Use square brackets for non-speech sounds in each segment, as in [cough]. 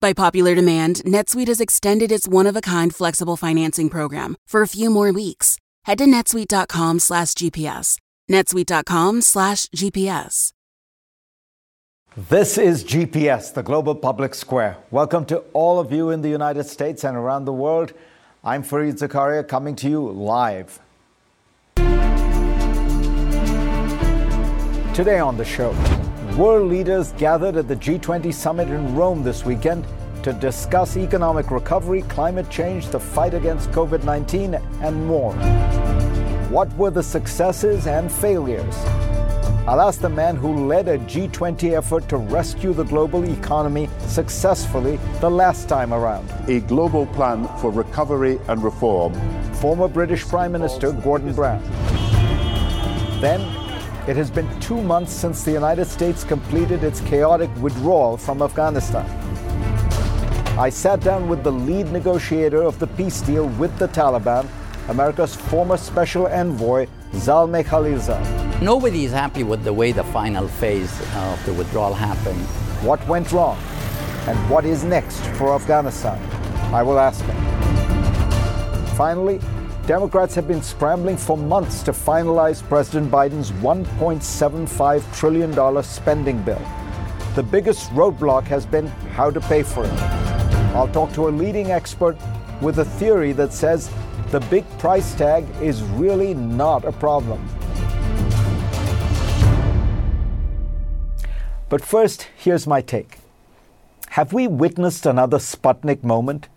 By popular demand, NetSuite has extended its one-of-a-kind flexible financing program for a few more weeks. Head to netsuite.com slash GPS. netsuite.com slash GPS. This is GPS, the global public square. Welcome to all of you in the United States and around the world. I'm Fareed Zakaria coming to you live. Today on the show, world leaders gathered at the G20 summit in Rome this weekend to discuss economic recovery, climate change, the fight against COVID 19, and more. What were the successes and failures? I'll ask the man who led a G20 effort to rescue the global economy successfully the last time around. A global plan for recovery and reform. Former British Prime Minister Gordon Brown. Then, it has been two months since the United States completed its chaotic withdrawal from Afghanistan. I sat down with the lead negotiator of the peace deal with the Taliban, America's former special envoy, Zalmay Khalilzad. Nobody is happy with the way the final phase of the withdrawal happened. What went wrong? And what is next for Afghanistan? I will ask him. Finally, Democrats have been scrambling for months to finalize President Biden's $1.75 trillion spending bill. The biggest roadblock has been how to pay for it. I'll talk to a leading expert with a theory that says the big price tag is really not a problem. But first, here's my take. Have we witnessed another Sputnik moment?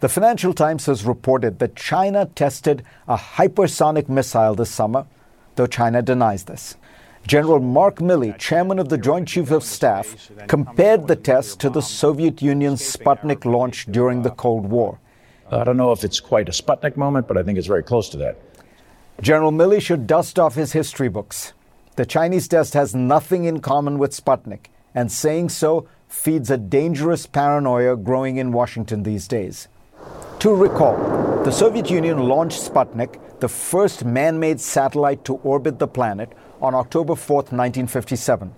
The Financial Times has reported that China tested a hypersonic missile this summer, though China denies this. General Mark Milley, chairman of the Joint Chiefs of Staff, compared the test to the Soviet Union's Sputnik launch during the Cold War. I don't know if it's quite a Sputnik moment, but I think it's very close to that. General Milley should dust off his history books. The Chinese test has nothing in common with Sputnik, and saying so feeds a dangerous paranoia growing in Washington these days. To recall, the Soviet Union launched Sputnik, the first man made satellite to orbit the planet, on October 4, 1957.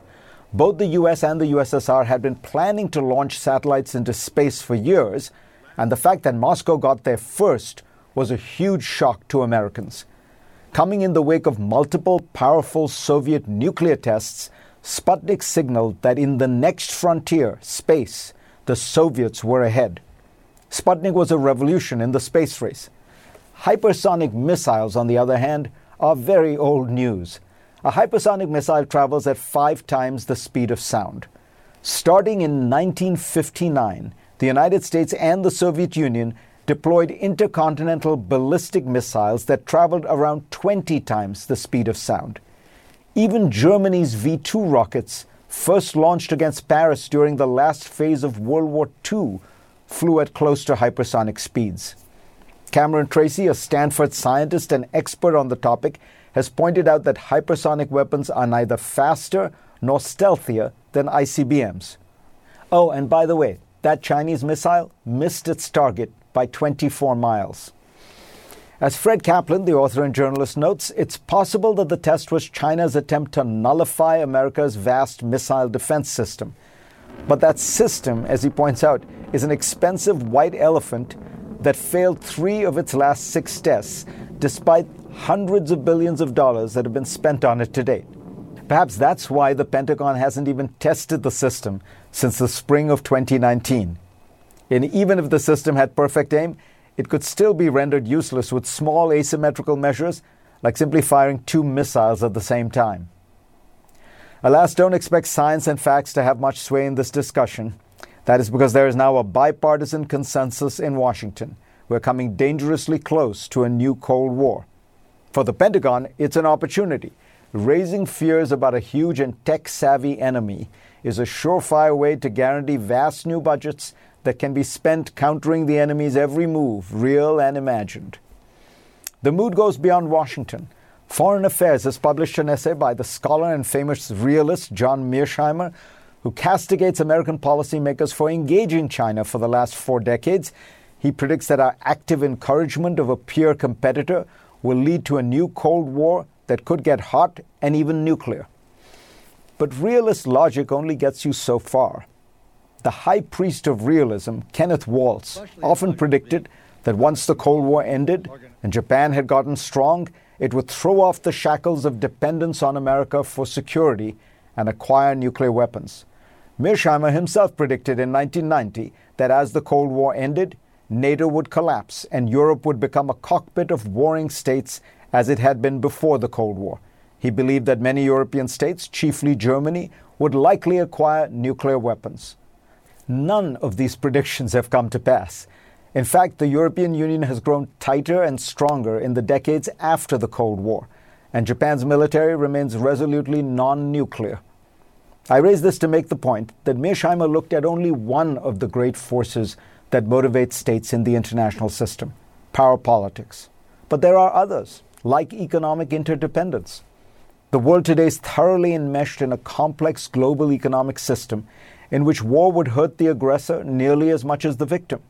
Both the US and the USSR had been planning to launch satellites into space for years, and the fact that Moscow got there first was a huge shock to Americans. Coming in the wake of multiple powerful Soviet nuclear tests, Sputnik signaled that in the next frontier, space, the Soviets were ahead. Sputnik was a revolution in the space race. Hypersonic missiles, on the other hand, are very old news. A hypersonic missile travels at five times the speed of sound. Starting in 1959, the United States and the Soviet Union deployed intercontinental ballistic missiles that traveled around 20 times the speed of sound. Even Germany's V 2 rockets, first launched against Paris during the last phase of World War II, flew at close to hypersonic speeds. Cameron Tracy, a Stanford scientist and expert on the topic, has pointed out that hypersonic weapons are neither faster nor stealthier than ICBMs. Oh, and by the way, that Chinese missile missed its target by 24 miles. As Fred Kaplan, the author and journalist, notes, it's possible that the test was China's attempt to nullify America's vast missile defense system. But that system, as he points out, is an expensive white elephant that failed three of its last six tests, despite hundreds of billions of dollars that have been spent on it to date. Perhaps that's why the Pentagon hasn't even tested the system since the spring of 2019. And even if the system had perfect aim, it could still be rendered useless with small asymmetrical measures, like simply firing two missiles at the same time. Alas, don't expect science and facts to have much sway in this discussion. That is because there is now a bipartisan consensus in Washington. We're coming dangerously close to a new Cold War. For the Pentagon, it's an opportunity. Raising fears about a huge and tech savvy enemy is a surefire way to guarantee vast new budgets that can be spent countering the enemy's every move, real and imagined. The mood goes beyond Washington. Foreign Affairs has published an essay by the scholar and famous realist John Mearsheimer, who castigates American policymakers for engaging China for the last four decades. He predicts that our active encouragement of a peer competitor will lead to a new Cold War that could get hot and even nuclear. But realist logic only gets you so far. The high priest of realism, Kenneth Waltz, often predicted that once the Cold War ended and Japan had gotten strong, it would throw off the shackles of dependence on America for security and acquire nuclear weapons. Mearsheimer himself predicted in 1990 that as the Cold War ended, NATO would collapse and Europe would become a cockpit of warring states as it had been before the Cold War. He believed that many European states, chiefly Germany, would likely acquire nuclear weapons. None of these predictions have come to pass. In fact, the European Union has grown tighter and stronger in the decades after the Cold War, and Japan's military remains resolutely non nuclear. I raise this to make the point that Mearsheimer looked at only one of the great forces that motivates states in the international system power politics. But there are others, like economic interdependence. The world today is thoroughly enmeshed in a complex global economic system in which war would hurt the aggressor nearly as much as the victim.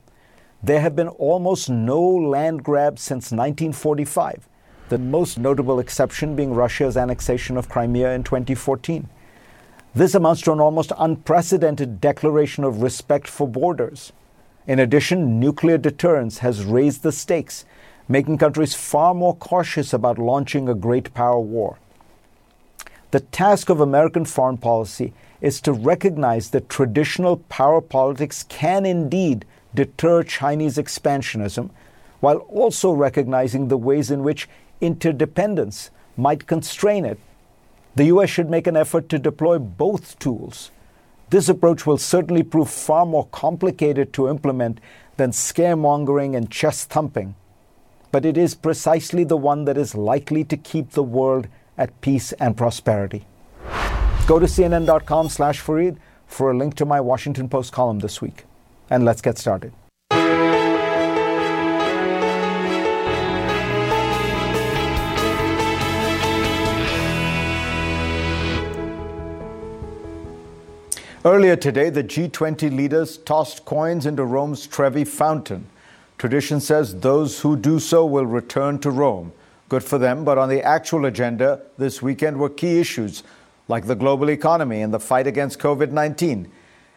There have been almost no land grabs since 1945, the most notable exception being Russia's annexation of Crimea in 2014. This amounts to an almost unprecedented declaration of respect for borders. In addition, nuclear deterrence has raised the stakes, making countries far more cautious about launching a great power war. The task of American foreign policy is to recognize that traditional power politics can indeed deter Chinese expansionism, while also recognizing the ways in which interdependence might constrain it. The US should make an effort to deploy both tools. This approach will certainly prove far more complicated to implement than scaremongering and chest thumping, but it is precisely the one that is likely to keep the world at peace and prosperity. Go to cnn.com slash for a link to my Washington Post column this week and let's get started. Earlier today, the G20 leaders tossed coins into Rome's Trevi Fountain. Tradition says those who do so will return to Rome. Good for them, but on the actual agenda this weekend were key issues like the global economy and the fight against COVID 19.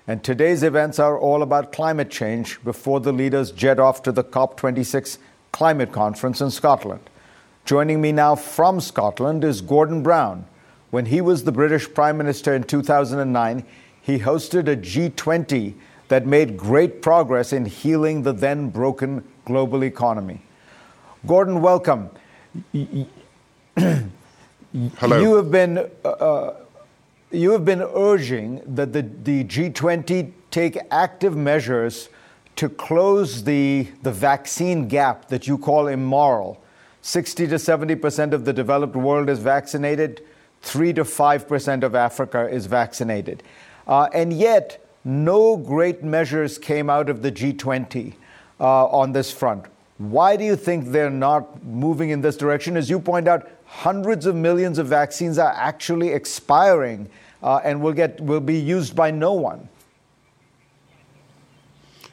And today's events are all about climate change before the leaders jet off to the COP26 climate conference in Scotland. Joining me now from Scotland is Gordon Brown. When he was the British Prime Minister in 2009, he hosted a G20 that made great progress in healing the then broken global economy. Gordon, welcome. [clears throat] Hello. You have been uh, uh you have been urging that the, the G20 take active measures to close the, the vaccine gap that you call immoral. 60 to 70% of the developed world is vaccinated, 3 to 5% of Africa is vaccinated. Uh, and yet, no great measures came out of the G20 uh, on this front. Why do you think they're not moving in this direction? As you point out, hundreds of millions of vaccines are actually expiring uh, and will, get, will be used by no one.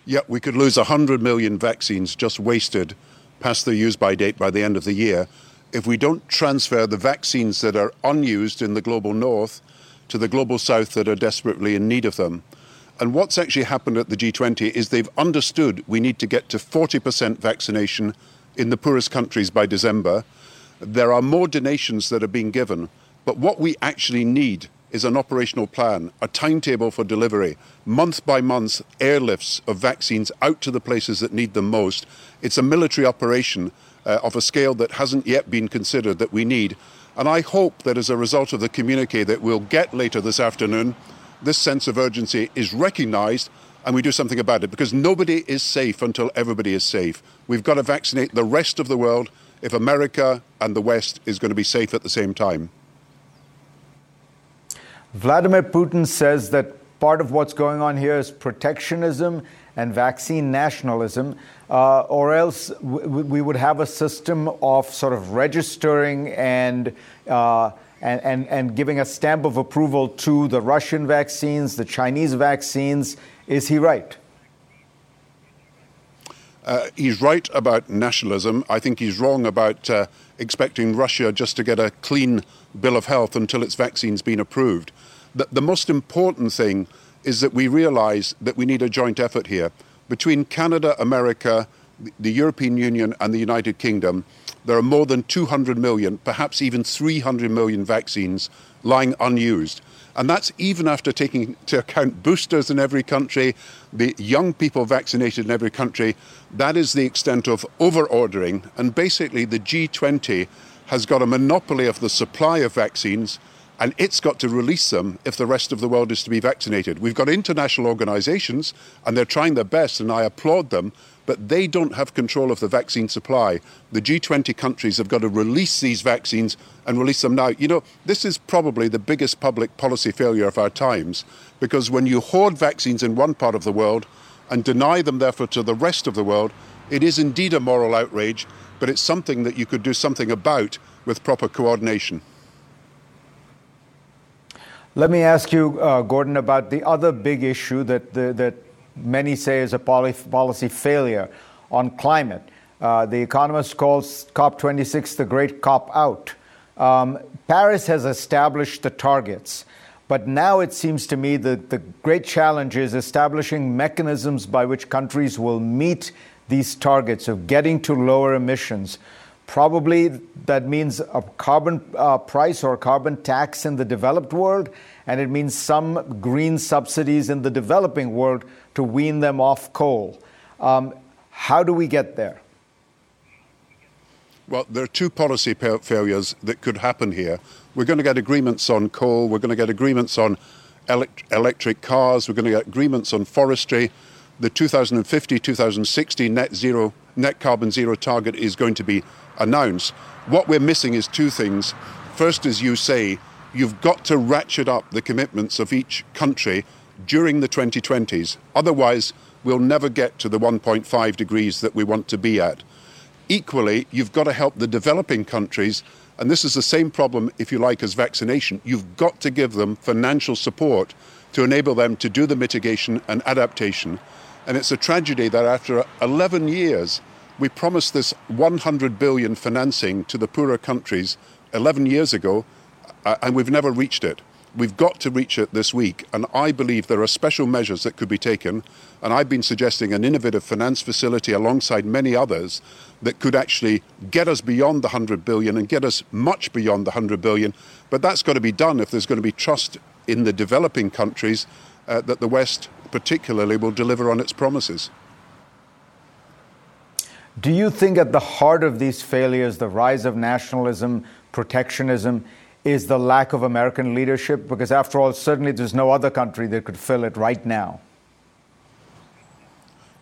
Yeah, we could lose 100 million vaccines just wasted past their use by date by the end of the year if we don't transfer the vaccines that are unused in the global north to the global south that are desperately in need of them. And what's actually happened at the G20 is they've understood we need to get to 40% vaccination in the poorest countries by December. There are more donations that are being given, but what we actually need is an operational plan, a timetable for delivery, month by month airlifts of vaccines out to the places that need them most. It's a military operation uh, of a scale that hasn't yet been considered that we need. And I hope that as a result of the communique that we'll get later this afternoon, this sense of urgency is recognised and we do something about it because nobody is safe until everybody is safe. We've got to vaccinate the rest of the world if America and the West is going to be safe at the same time. Vladimir Putin says that part of what's going on here is protectionism and vaccine nationalism, uh, or else w- we would have a system of sort of registering and, uh, and, and, and giving a stamp of approval to the Russian vaccines, the Chinese vaccines. Is he right? Uh, he's right about nationalism. I think he's wrong about uh, expecting Russia just to get a clean bill of health until its vaccine's been approved. The, the most important thing is that we realize that we need a joint effort here. Between Canada, America, the European Union, and the United Kingdom, there are more than 200 million, perhaps even 300 million vaccines lying unused. And that's even after taking into account boosters in every country, the young people vaccinated in every country. That is the extent of over ordering. And basically, the G20 has got a monopoly of the supply of vaccines and it's got to release them if the rest of the world is to be vaccinated. We've got international organizations, and they're trying their best, and I applaud them, but they don't have control of the vaccine supply. The G20 countries have got to release these vaccines and release them now. You know, this is probably the biggest public policy failure of our times, because when you hoard vaccines in one part of the world and deny them, therefore, to the rest of the world, it is indeed a moral outrage, but it's something that you could do something about with proper coordination. Let me ask you, uh, Gordon, about the other big issue that, the, that many say is a policy failure on climate. Uh, the Economist calls COP26 the great cop out. Um, Paris has established the targets, but now it seems to me that the great challenge is establishing mechanisms by which countries will meet these targets of getting to lower emissions. Probably that means a carbon uh, price or a carbon tax in the developed world, and it means some green subsidies in the developing world to wean them off coal. Um, how do we get there? Well, there are two policy failures that could happen here. We're going to get agreements on coal, we're going to get agreements on elect- electric cars, we're going to get agreements on forestry. The 2050 2060 net zero net carbon zero target is going to be announced. What we're missing is two things. First, as you say, you've got to ratchet up the commitments of each country during the 2020s. Otherwise, we'll never get to the 1.5 degrees that we want to be at. Equally, you've got to help the developing countries, and this is the same problem, if you like, as vaccination. You've got to give them financial support to enable them to do the mitigation and adaptation. And it's a tragedy that after 11 years, we promised this 100 billion financing to the poorer countries 11 years ago, uh, and we've never reached it. We've got to reach it this week, and I believe there are special measures that could be taken. And I've been suggesting an innovative finance facility alongside many others that could actually get us beyond the 100 billion and get us much beyond the 100 billion. But that's got to be done if there's going to be trust in the developing countries uh, that the West, particularly, will deliver on its promises. Do you think at the heart of these failures, the rise of nationalism, protectionism, is the lack of American leadership? Because after all, certainly there's no other country that could fill it right now.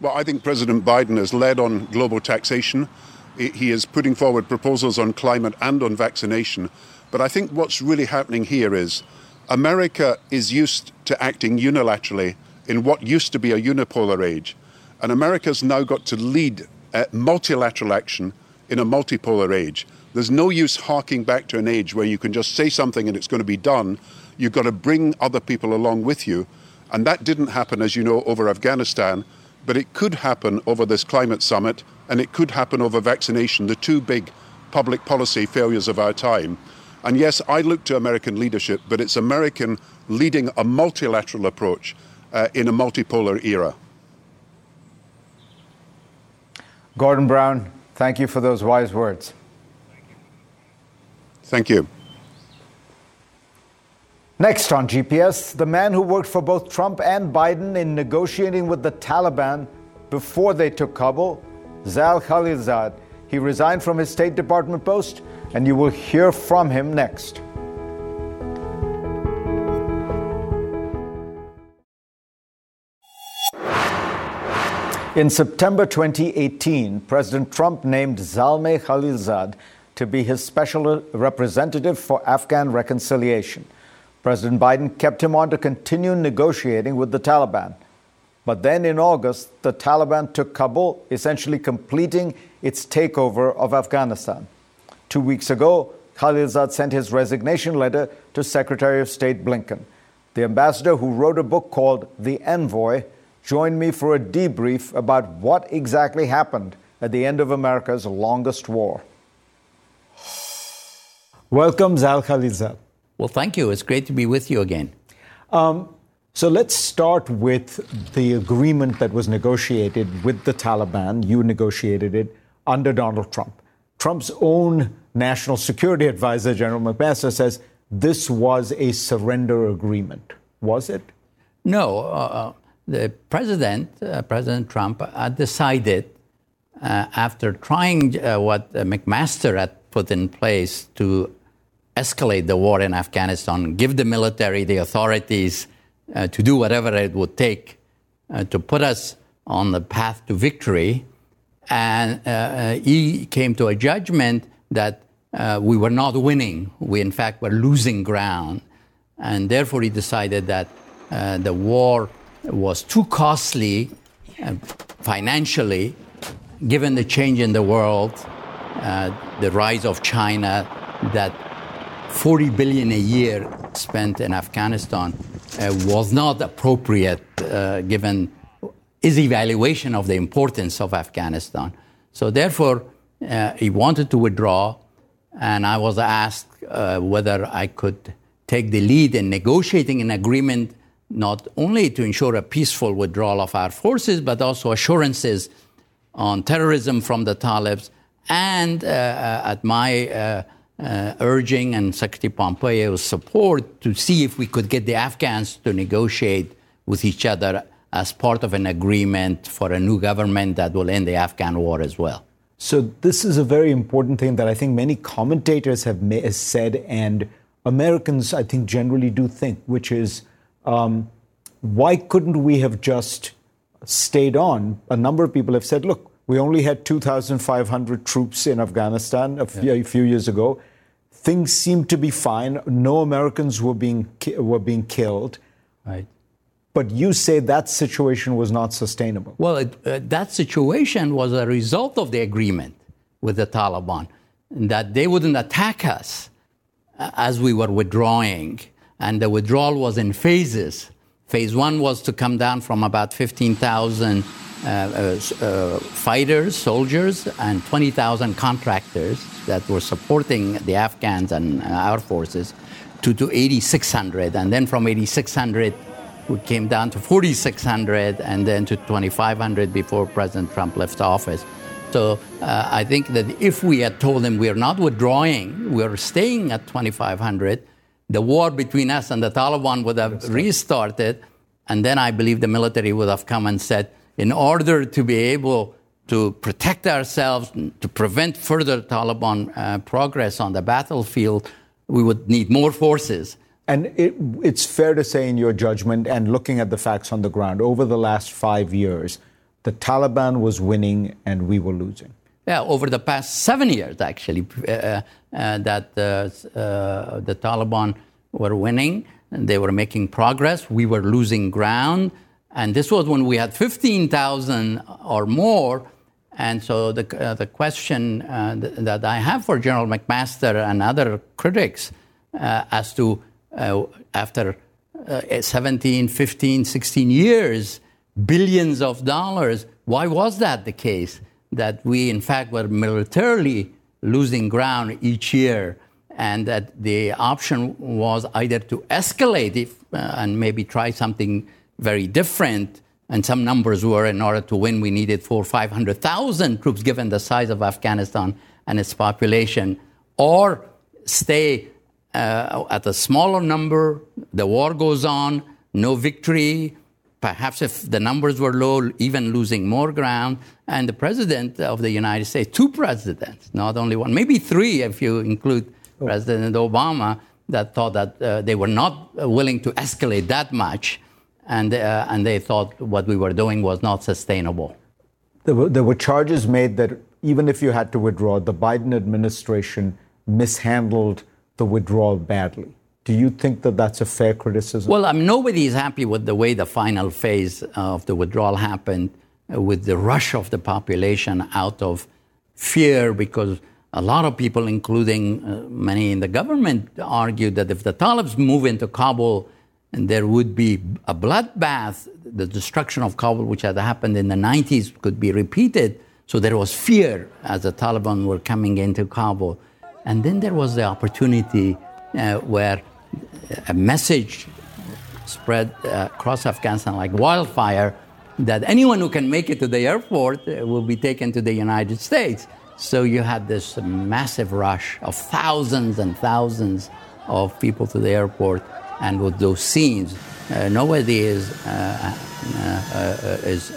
Well, I think President Biden has led on global taxation. He is putting forward proposals on climate and on vaccination. But I think what's really happening here is America is used to acting unilaterally in what used to be a unipolar age. And America's now got to lead uh, multilateral action in a multipolar age. There's no use harking back to an age where you can just say something and it's going to be done. You've got to bring other people along with you. And that didn't happen, as you know, over Afghanistan, but it could happen over this climate summit and it could happen over vaccination, the two big public policy failures of our time. And yes, I look to American leadership, but it's American leading a multilateral approach uh, in a multipolar era. Gordon Brown, thank you for those wise words. Thank you. Next on GPS, the man who worked for both Trump and Biden in negotiating with the Taliban before they took Kabul, Zal Khalilzad. He resigned from his State Department post, and you will hear from him next. In September 2018, President Trump named Zalmay Khalilzad to be his special representative for Afghan reconciliation. President Biden kept him on to continue negotiating with the Taliban. But then in August, the Taliban took Kabul, essentially completing its takeover of Afghanistan. Two weeks ago, Khalilzad sent his resignation letter to Secretary of State Blinken. The ambassador, who wrote a book called The Envoy, joined me for a debrief about what exactly happened at the end of America's longest war. Welcome, Zal Khalilzad. Well, thank you. It's great to be with you again. Um, so let's start with the agreement that was negotiated with the Taliban. You negotiated it under Donald Trump. Trump's own national security advisor, General McMaster, says this was a surrender agreement. Was it? No. Uh, uh the president, uh, President Trump, uh, decided uh, after trying uh, what McMaster had put in place to escalate the war in Afghanistan, give the military the authorities to do whatever it would take to put us on the path to victory. And he came to a judgment that uh, we were not winning. We, in fact, were losing ground. And therefore, he decided that uh, the war was too costly uh, financially, given the change in the world, uh, the rise of China, that 40 billion a year spent in Afghanistan uh, was not appropriate uh, given his evaluation of the importance of Afghanistan. So, therefore, he wanted to withdraw and I was asked uh, whether I could take the lead in negotiating an agreement not only to ensure a peaceful withdrawal of our forces, but also assurances on terrorism from the Talibs, and uh, uh at my uh, uh, urging and Secretary Pompeo's support to see if we could get the Afghans to negotiate with each other as part of an agreement for a new government that will end the Afghan war as well. So this is a very important thing that I think many commentators have said, and Americans, I think, generally do think, which is um, why couldn't we have just stayed on? A number of people have said, look, we only had 2,500 troops in Afghanistan a few, yeah. a few years ago. Things seemed to be fine. No Americans were being ki- were being killed. Right. But you say that situation was not sustainable. Well, it, uh, that situation was a result of the agreement with the Taliban, that they wouldn't attack us uh, as we were withdrawing. And the withdrawal was in phases. Phase one was to come down from about 15,000 uh, uh, uh, fighters, soldiers, and 20,000 contractors that were supporting the Afghans and our forces to, to 8,600. And then from 8,600 we came down to 4,600 and then to 2,500 before President Trump left office. So uh, I think that if we had told him we are not withdrawing, we're staying at 2,500, the war between us and the Taliban would have restarted. And then I believe the military would have come and said, in order to be able to protect ourselves, to prevent further Taliban uh, progress on the battlefield, we would need more forces. And it, it's fair to say, in your judgment and looking at the facts on the ground, over the last five years, the Taliban was winning and we were losing. Yeah, over the past seven years, actually, uh, uh, that uh, uh, the Taliban were winning they were making progress. We were losing ground. And this was when we had 15,000 or more. And so the, uh, the question uh, th- that I have for General McMaster and other critics as to uh, after uh, 17, 15, 16 years, billions of dollars. Why was that the case? That we, in fact, were militarily losing ground each year, and that the option was either to escalate if, uh, and maybe try something very different. And some numbers were in order to win, we needed four, 500,000 troops, given the size of Afghanistan and its population, or stay uh, at a smaller number, the war goes on, no victory. Perhaps if the numbers were low, even losing more ground. And the president of the United States, two presidents, not only one, maybe three if you include oh. President Obama, that thought that uh, they were not willing to escalate that much. And, uh, and they thought what we were doing was not sustainable. There were, there were charges made that even if you had to withdraw, the Biden administration mishandled the withdrawal badly. Do you think that that's a fair criticism? Well, mean, nobody is happy with the way the final phase of the withdrawal happened, uh, with the rush of the population out of fear, because a lot of people, including uh, many in the government, argued that if the Talibs move into Kabul, and there would be a bloodbath, the destruction of Kabul, which had happened in the 90s, could be repeated. So there was fear as the Taliban were coming into Kabul. And then there was the opportunity uh, where a message spread uh, across Afghanistan like wildfire that anyone who can make it to the airport uh, will be taken to the United States. So you had this massive rush of thousands and thousands of people to the airport, and with those scenes, uh, nobody is uh, uh, is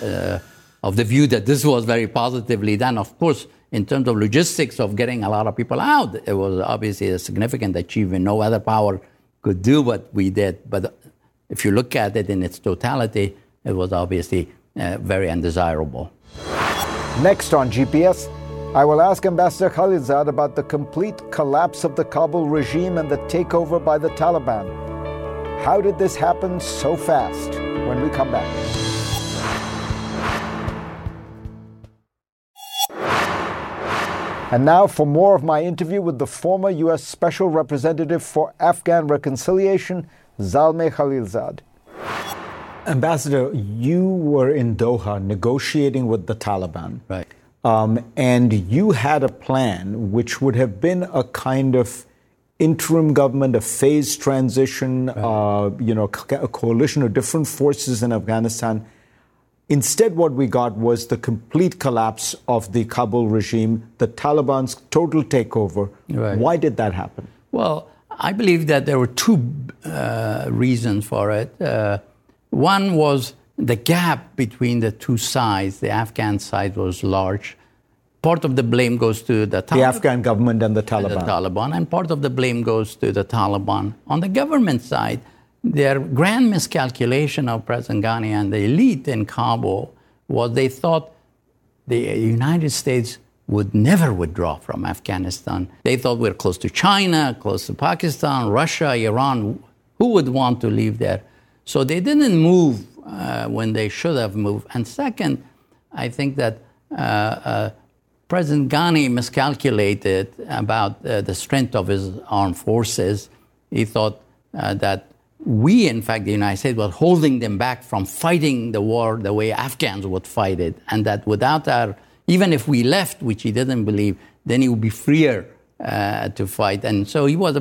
of the view that this was very positively done. Of course, in terms of logistics of getting a lot of people out, it was obviously a significant achievement. No other power could do what we did. But if you look at it in its totality, it was obviously uh, very undesirable. Next on GPS, I will ask Ambassador Khalilzad about the complete collapse of the Kabul regime and the takeover by the Taliban. How did this happen so fast? When we come back. And now for more of my interview with the former U.S. Special Representative for Afghan Reconciliation, Zalmay Khalilzad. Ambassador, you were in Doha negotiating with the Taliban. Right. Um, and you had a plan which would have been a kind of interim government, a phased transition, right. uh, you know, a coalition of different forces in Afghanistan. Instead, what we got was the complete collapse of the Kabul regime, the Taliban's total takeover. Right. Why did that happen? Well, I believe that there were two uh, reasons for it. Uh, one was the gap between the two sides. The Afghan side was large. Part of the blame goes to the Taliban. The Afghan government and the Taliban. And the Taliban, and part of the blame goes to the Taliban. On the government side, their grand miscalculation of President Ghani and the elite in Kabul was they thought the United States would never withdraw from Afghanistan. They thought we we're close to China, close to Pakistan, Russia, Iran. Who would want to leave there? So they didn't move uh, when they should have moved. And second, I think that uh, uh, President Ghani miscalculated about uh, the strength of his armed forces. He thought uh, that we, in fact, the United States, were holding them back from fighting the war the way Afghans would fight it, and that without our, even if we left, which he didn't believe, then he would be freer uh, to fight. And so he was,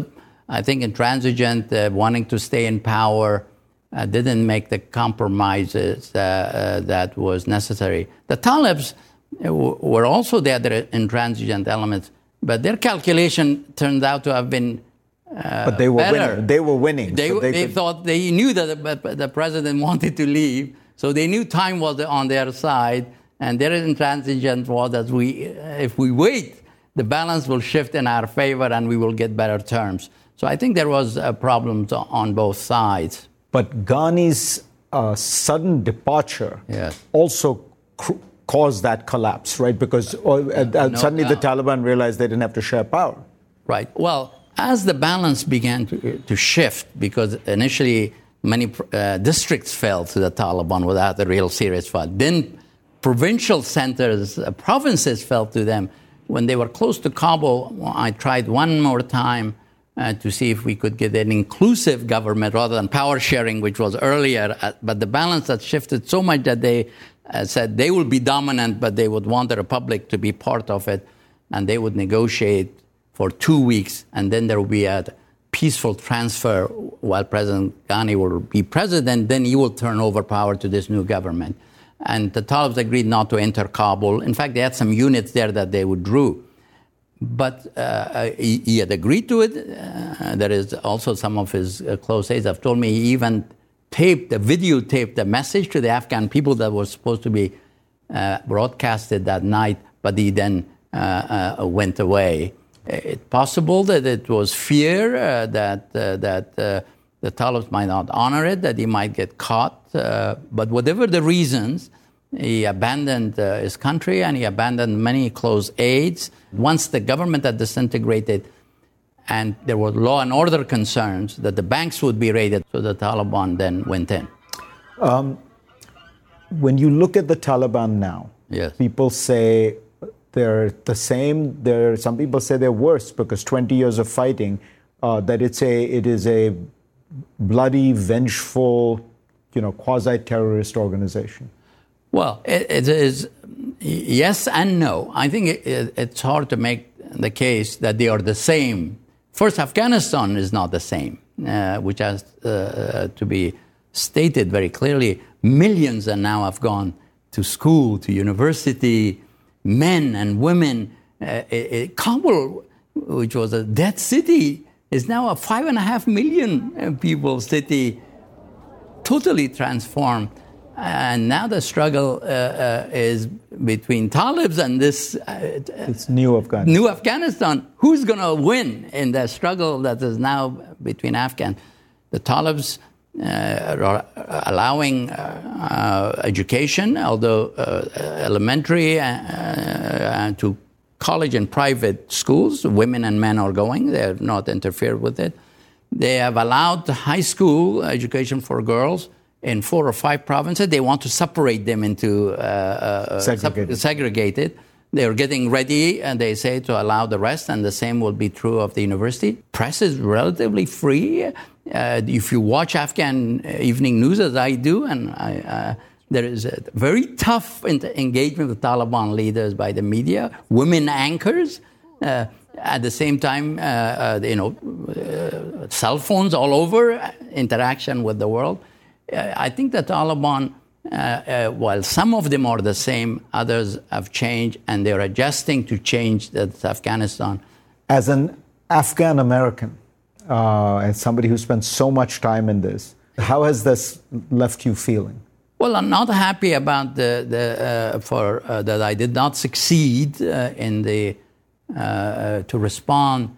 I think, intransigent, uh, wanting to stay in power, uh, didn't make the compromises uh, uh, that was necessary. The Talibs uh, were also the other intransigent elements, but their calculation turned out to have been uh, but they were better. winning. They were winning. They, so they, they could... thought they knew that the, the, president [laughs] wanted to leave, so they knew time was on their side, and their intransigence was that we, if we wait, the balance will shift in our favor, and we will get better terms. So I think there was a problem on both sides. But Ghani's uh, sudden departure yes. also cr- caused that collapse, right? Because uh, no, suddenly the Taliban realized they didn't have to share power. Right. Well as the balance began to, to shift, because initially many uh, districts fell to the Taliban without a real serious fight, then provincial centers, uh, provinces fell to them. When they were close to Kabul, I tried one more time uh, to see if we could get an inclusive government rather than power sharing, which was earlier. Uh, but the balance had shifted so much that they uh, said they will be dominant, but they would want the republic to be part of it, and they would negotiate for two weeks, and then there will be a peaceful transfer while President Ghani will be president, then he will turn over power to this new government. And the Talibs agreed not to enter Kabul. In fact, they had some units there that they withdrew. But uh, he, he, had agreed to it. Uh, there is also some of his uh, close aides have told me he even taped, the videotaped the message to the Afghan people that was supposed to be uh, broadcasted that night, but he then uh, uh, went away. It's possible that it was fear uh, that, uh, that uh, the Talibs might not honor it, that he might get caught. Uh, but whatever the reasons, he abandoned uh, his country and he abandoned many close aides. Once the government had disintegrated, and there were law and order concerns that the banks would be raided. So the Taliban then went in. Um, when you look at the Taliban now, yes. people say they're the same. There, some people say they're worse because 20 years of fighting. Uh, that it's a, it is a bloody, vengeful, you know, quasi-terrorist organization. Well, it, it is yes and no. I think it, it, it's hard to make the case that they are the same. First, Afghanistan is not the same, uh, which has uh, to be stated very clearly. Millions and now have gone to school, to university, men and women. Uh, Kabul, which was a dead city, is now a five and a half million uh, people city, totally transformed. And now the struggle uh, uh, is between Talibs and this uh, it's new Afghanistan. New Afghanistan. Who's going to win in the struggle that is now between Afghan? The Talibs allowing uh, uh, education, although elementary to college and private schools, women and men are going. they have not interfered with it. They have allowed high school education for girls in four or five provinces. They want to separate them into uh, uh, segregated. segregated. They're getting ready, and they say to allow the rest, and the same will be true of the university. Press is relatively free. Uh, if you watch Afghan evening news, as I do, and I, uh, there is a very tough engagement with Taliban leaders by the media, women anchors. Uh, at the same time, uh, uh, you know, uh, cell phones all over, interaction with the world. I think the Taliban, uh, uh, while some of them are the same, others have changed and they're adjusting to change that Afghanistan. As an Afghan American, uh, and somebody who spent so much time in this, how has this left you feeling? Well, I'm not happy about the, the uh, for uh, that I did not succeed uh, in the to respond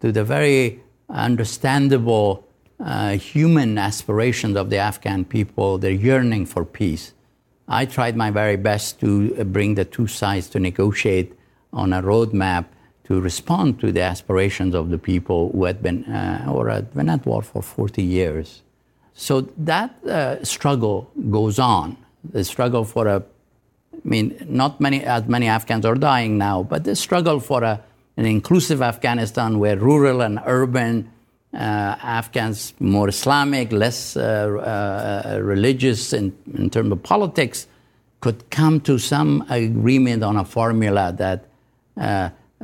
to the very understandable uh, human aspirations of the Afghan people, their yearning for peace. I tried my very best to uh, bring the two sides to negotiate on a roadmap to respond to the aspirations of the people who had been uh, or had been at war for 40 years. So that uh, struggle goes on. The struggle for a, I mean, not many as many Afghans are dying now, but the struggle for a, an inclusive Afghanistan where rural and urban uh, Afghans more Islamic, less uh, uh, religious in, in terms of politics, could come to some agreement on a formula that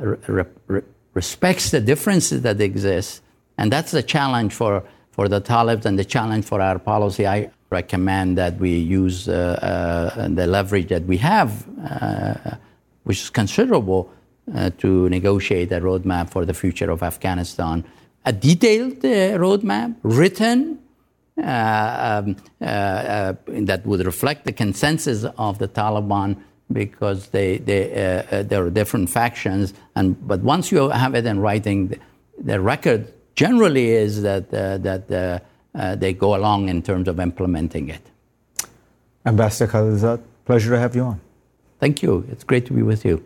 re- re- respects the differences that exist. And that's the challenge for, for the Talibs and the challenge for our policy. I recommend that we use uh, uh, the leverage that we have, uh, which is considerable, to negotiate a roadmap for the future of Afghanistan a detailed uh, roadmap written uh, um, uh, that would reflect the consensus of the Taliban because they, they, uh, uh, there are different factions. And, but once you have it in writing, the, the record generally is that, uh, that they go along in terms of implementing it. Ambassador Khalilzad, pleasure to have you on. Thank you. It's great to be with you.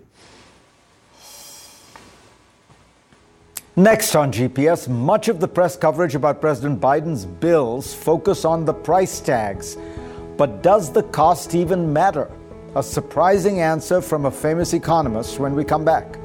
Next on GPS, much of the press coverage about President Biden's bills focus on the price tags. But does the cost even matter? A surprising answer from a famous economist when we come back.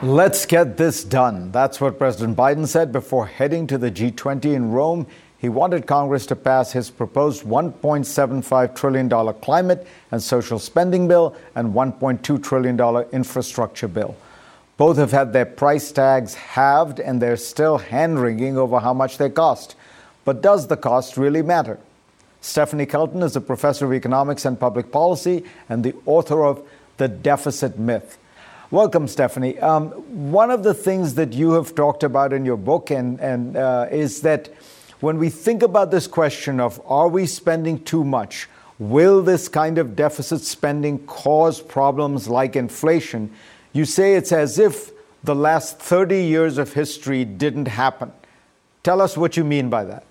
Let's get this done. That's what President Biden said before heading to the G20 in Rome. He wanted Congress to pass his proposed $1.75 trillion climate and social spending bill and $1.2 trillion infrastructure bill. Both have had their price tags halved and they're still hand wringing over how much they cost. But does the cost really matter? Stephanie Kelton is a professor of economics and public policy and the author of The Deficit Myth. Welcome, Stephanie. Um, one of the things that you have talked about in your book and, and uh, is that when we think about this question of are we spending too much? Will this kind of deficit spending cause problems like inflation? You say it's as if the last 30 years of history didn't happen. Tell us what you mean by that.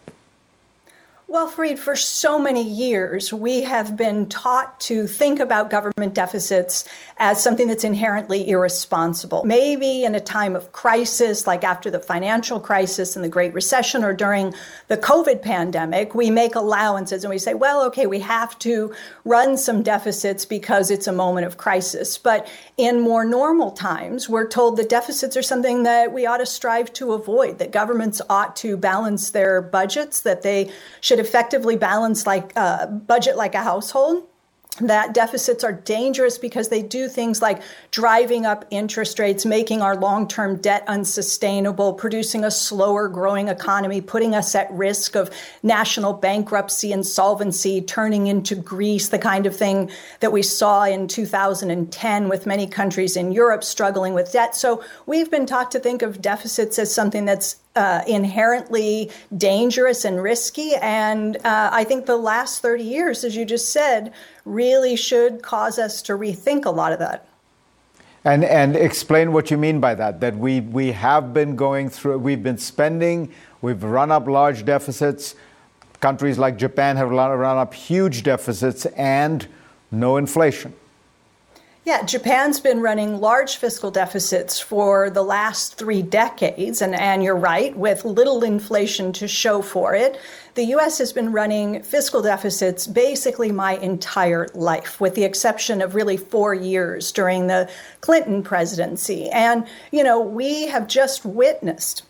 Well, Fareed, for so many years, we have been taught to think about government deficits as something that's inherently irresponsible. Maybe in a time of crisis, like after the financial crisis and the Great Recession or during the COVID pandemic, we make allowances and we say, well, okay, we have to run some deficits because it's a moment of crisis. But in more normal times, we're told that deficits are something that we ought to strive to avoid, that governments ought to balance their budgets, that they should effectively balance like a uh, budget like a household that deficits are dangerous because they do things like driving up interest rates, making our long term debt unsustainable, producing a slower growing economy, putting us at risk of national bankruptcy, and insolvency, turning into Greece, the kind of thing that we saw in 2010 with many countries in Europe struggling with debt. So we've been taught to think of deficits as something that's uh, inherently dangerous and risky. And uh, I think the last 30 years, as you just said, really should cause us to rethink a lot of that. And, and explain what you mean by that. That we, we have been going through, we've been spending, we've run up large deficits. Countries like Japan have run up huge deficits and no inflation. Yeah, Japan's been running large fiscal deficits for the last three decades, and, and you're right, with little inflation to show for it. The US has been running fiscal deficits basically my entire life, with the exception of really four years during the Clinton presidency. And, you know, we have just witnessed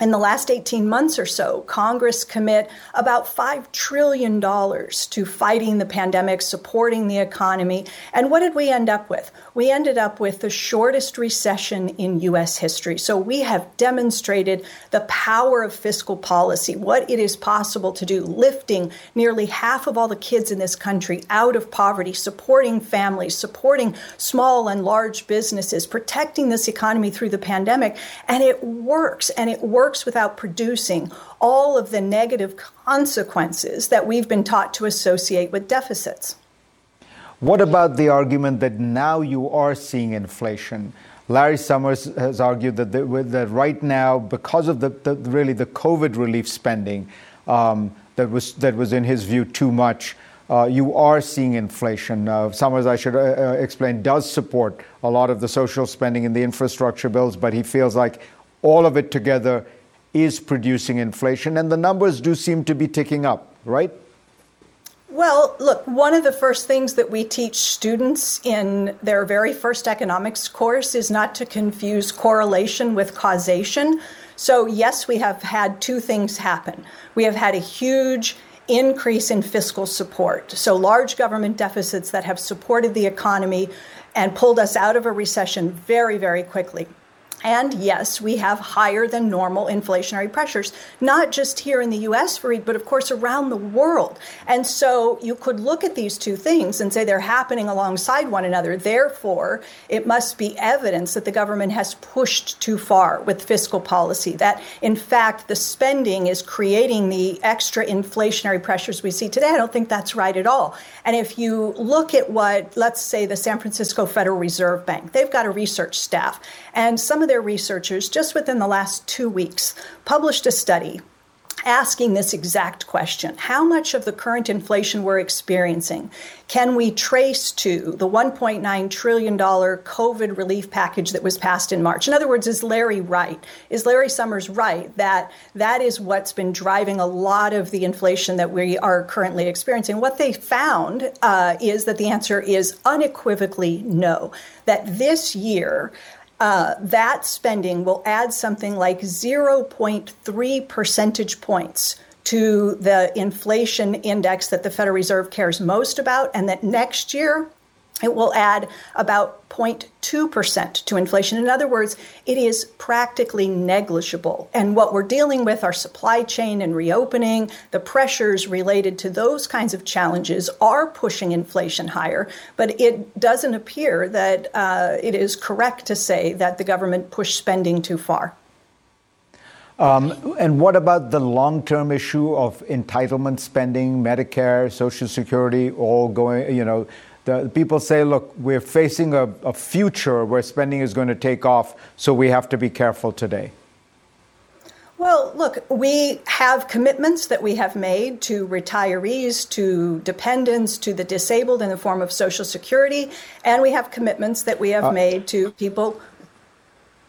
in the last 18 months or so, Congress commit about $5 trillion to fighting the pandemic, supporting the economy. And what did we end up with? We ended up with the shortest recession in U.S. history. So we have demonstrated the power of fiscal policy, what it is possible to do, lifting nearly half of all the kids in this country out of poverty, supporting families, supporting small and large businesses, protecting this economy through the pandemic. And it works, and it works works without producing all of the negative consequences that we've been taught to associate with deficits. What about the argument that now you are seeing inflation? Larry Summers has argued that, the, that right now, because of the, the, really the COVID relief spending um, that was that was in his view too much, uh, you are seeing inflation. Uh, Summers, I should uh, uh explain, does support a lot of the social spending in the infrastructure bills, but he feels like all of it together is producing inflation, and the numbers do seem to be ticking up, right? Well, look, one of the first things that we teach students in their very first economics course is not to confuse correlation with causation. So, yes, we have had two things happen. We have had a huge increase in fiscal support. So, large government deficits that have supported the economy and pulled us out of a recession very, very quickly. And yes, we have higher than normal inflationary pressures, not just here in the US, Fareed, but of course around the world. And so you could look at these two things and say they're happening alongside one another. Therefore, it must be evidence that the government has pushed too far with fiscal policy, that in fact the spending is creating the extra inflationary pressures we see today. I don't think that's right at all. And if you look at what, let's say, the San Francisco Federal Reserve Bank, they've got a research staff, and some of their researchers, just within the last two weeks, published a study asking this exact question How much of the current inflation we're experiencing can we trace to the $1.9 trillion COVID relief package that was passed in March? In other words, is Larry right? Is Larry Summers right that that is what's been driving a lot of the inflation that we are currently experiencing? What they found uh, is that the answer is unequivocally no, that this year, uh, that spending will add something like 0.3 percentage points to the inflation index that the Federal Reserve cares most about, and that next year it will add about 0.2% to inflation. In other words, it is practically negligible. And what we're dealing with, are supply chain and reopening, the pressures related to those kinds of challenges are pushing inflation higher. But it doesn't appear that uh, it is correct to say that the government pushed spending too far. Um, and what about the long term issue of entitlement spending, Medicare, Social Security, all going, you know? The people say, look, we're facing a, a future where spending is going to take off, so we have to be careful today. Well, look, we have commitments that we have made to retirees, to dependents, to the disabled in the form of Social Security, and we have commitments that we have uh, made to people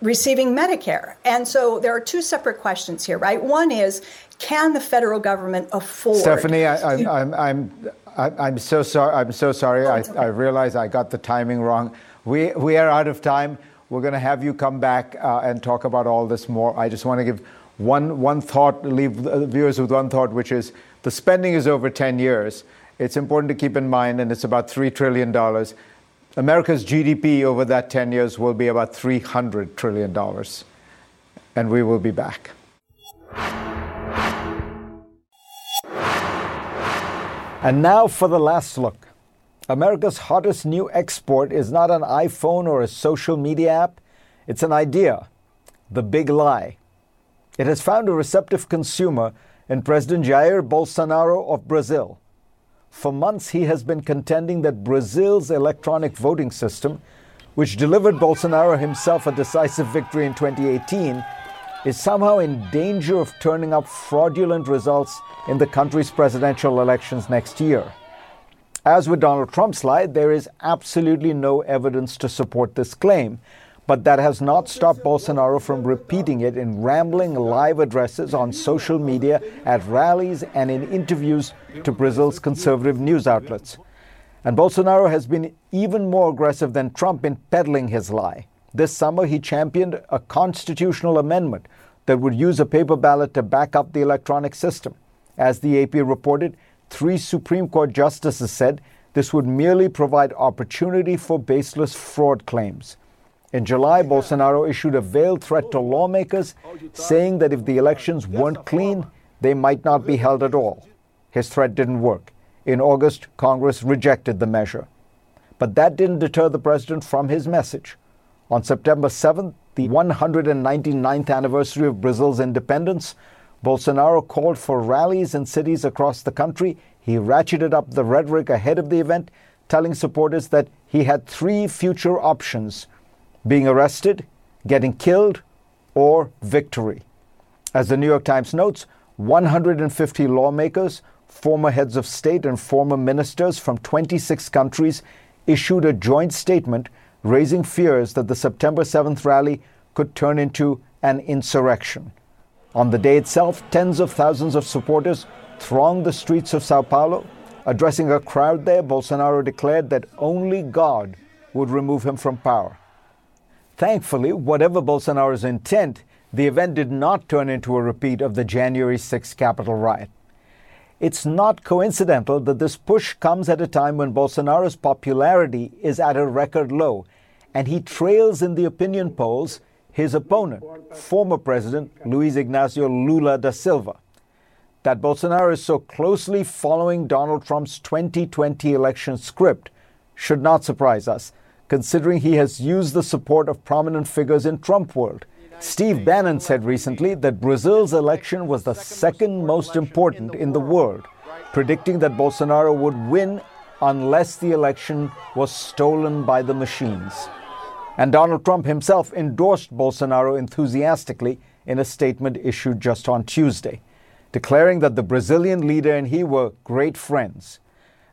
receiving Medicare. And so there are two separate questions here, right? One is can the federal government afford? Stephanie, I, am I'm, I'm, I'm so sorry. I'm so sorry. I, I realize I got the timing wrong. We, we are out of time. We're going to have you come back uh, and talk about all this more. I just want to give one, one thought, leave viewers with one thought, which is the spending is over 10 years. It's important to keep in mind, and it's about $3 trillion. America's GDP over that 10 years will be about $300 trillion. And we will be back. And now for the last look. America's hottest new export is not an iPhone or a social media app, it's an idea the big lie. It has found a receptive consumer in President Jair Bolsonaro of Brazil. For months, he has been contending that Brazil's electronic voting system, which delivered Bolsonaro himself a decisive victory in 2018, is somehow in danger of turning up fraudulent results in the country's presidential elections next year. As with Donald Trump's lie, there is absolutely no evidence to support this claim, but that has not stopped Bolsonaro from repeating it in rambling live addresses on social media, at rallies, and in interviews to Brazil's conservative news outlets. And Bolsonaro has been even more aggressive than Trump in peddling his lie. This summer, he championed a constitutional amendment that would use a paper ballot to back up the electronic system. As the AP reported, three Supreme Court justices said this would merely provide opportunity for baseless fraud claims. In July, Bolsonaro issued a veiled threat to lawmakers, saying that if the elections weren't clean, they might not be held at all. His threat didn't work. In August, Congress rejected the measure. But that didn't deter the president from his message. On September 7th, the 199th anniversary of Brazil's independence, Bolsonaro called for rallies in cities across the country. He ratcheted up the rhetoric ahead of the event, telling supporters that he had three future options being arrested, getting killed, or victory. As the New York Times notes, 150 lawmakers, former heads of state, and former ministers from 26 countries issued a joint statement raising fears that the September 7th rally could turn into an insurrection. On the day itself, tens of thousands of supporters thronged the streets of Sao Paulo. Addressing a crowd there, Bolsonaro declared that only God would remove him from power. Thankfully, whatever Bolsonaro's intent, the event did not turn into a repeat of the January 6 Capitol riot. It's not coincidental that this push comes at a time when Bolsonaro's popularity is at a record low and he trails in the opinion polls his opponent, former President Luiz Ignacio Lula da Silva. That Bolsonaro is so closely following Donald Trump's 2020 election script should not surprise us considering he has used the support of prominent figures in Trump world. Steve Bannon said recently that Brazil's election was the second most important in the world, predicting that Bolsonaro would win unless the election was stolen by the machines. And Donald Trump himself endorsed Bolsonaro enthusiastically in a statement issued just on Tuesday, declaring that the Brazilian leader and he were great friends.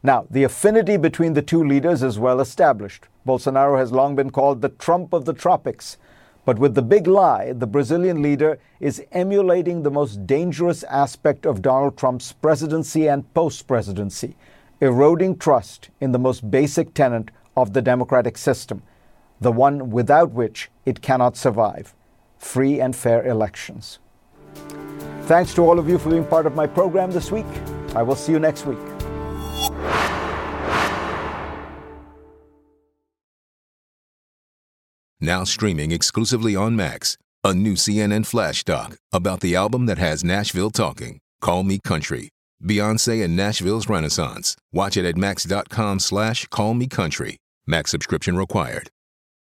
Now, the affinity between the two leaders is well established. Bolsonaro has long been called the Trump of the tropics. But with the big lie, the Brazilian leader is emulating the most dangerous aspect of Donald Trump's presidency and post presidency, eroding trust in the most basic tenet of the democratic system, the one without which it cannot survive free and fair elections. Thanks to all of you for being part of my program this week. I will see you next week. Now streaming exclusively on Max, a new CNN flash doc about the album that has Nashville talking, Call Me Country. Beyonce and Nashville's Renaissance. Watch it at max.com slash callmecountry. me. Max subscription required.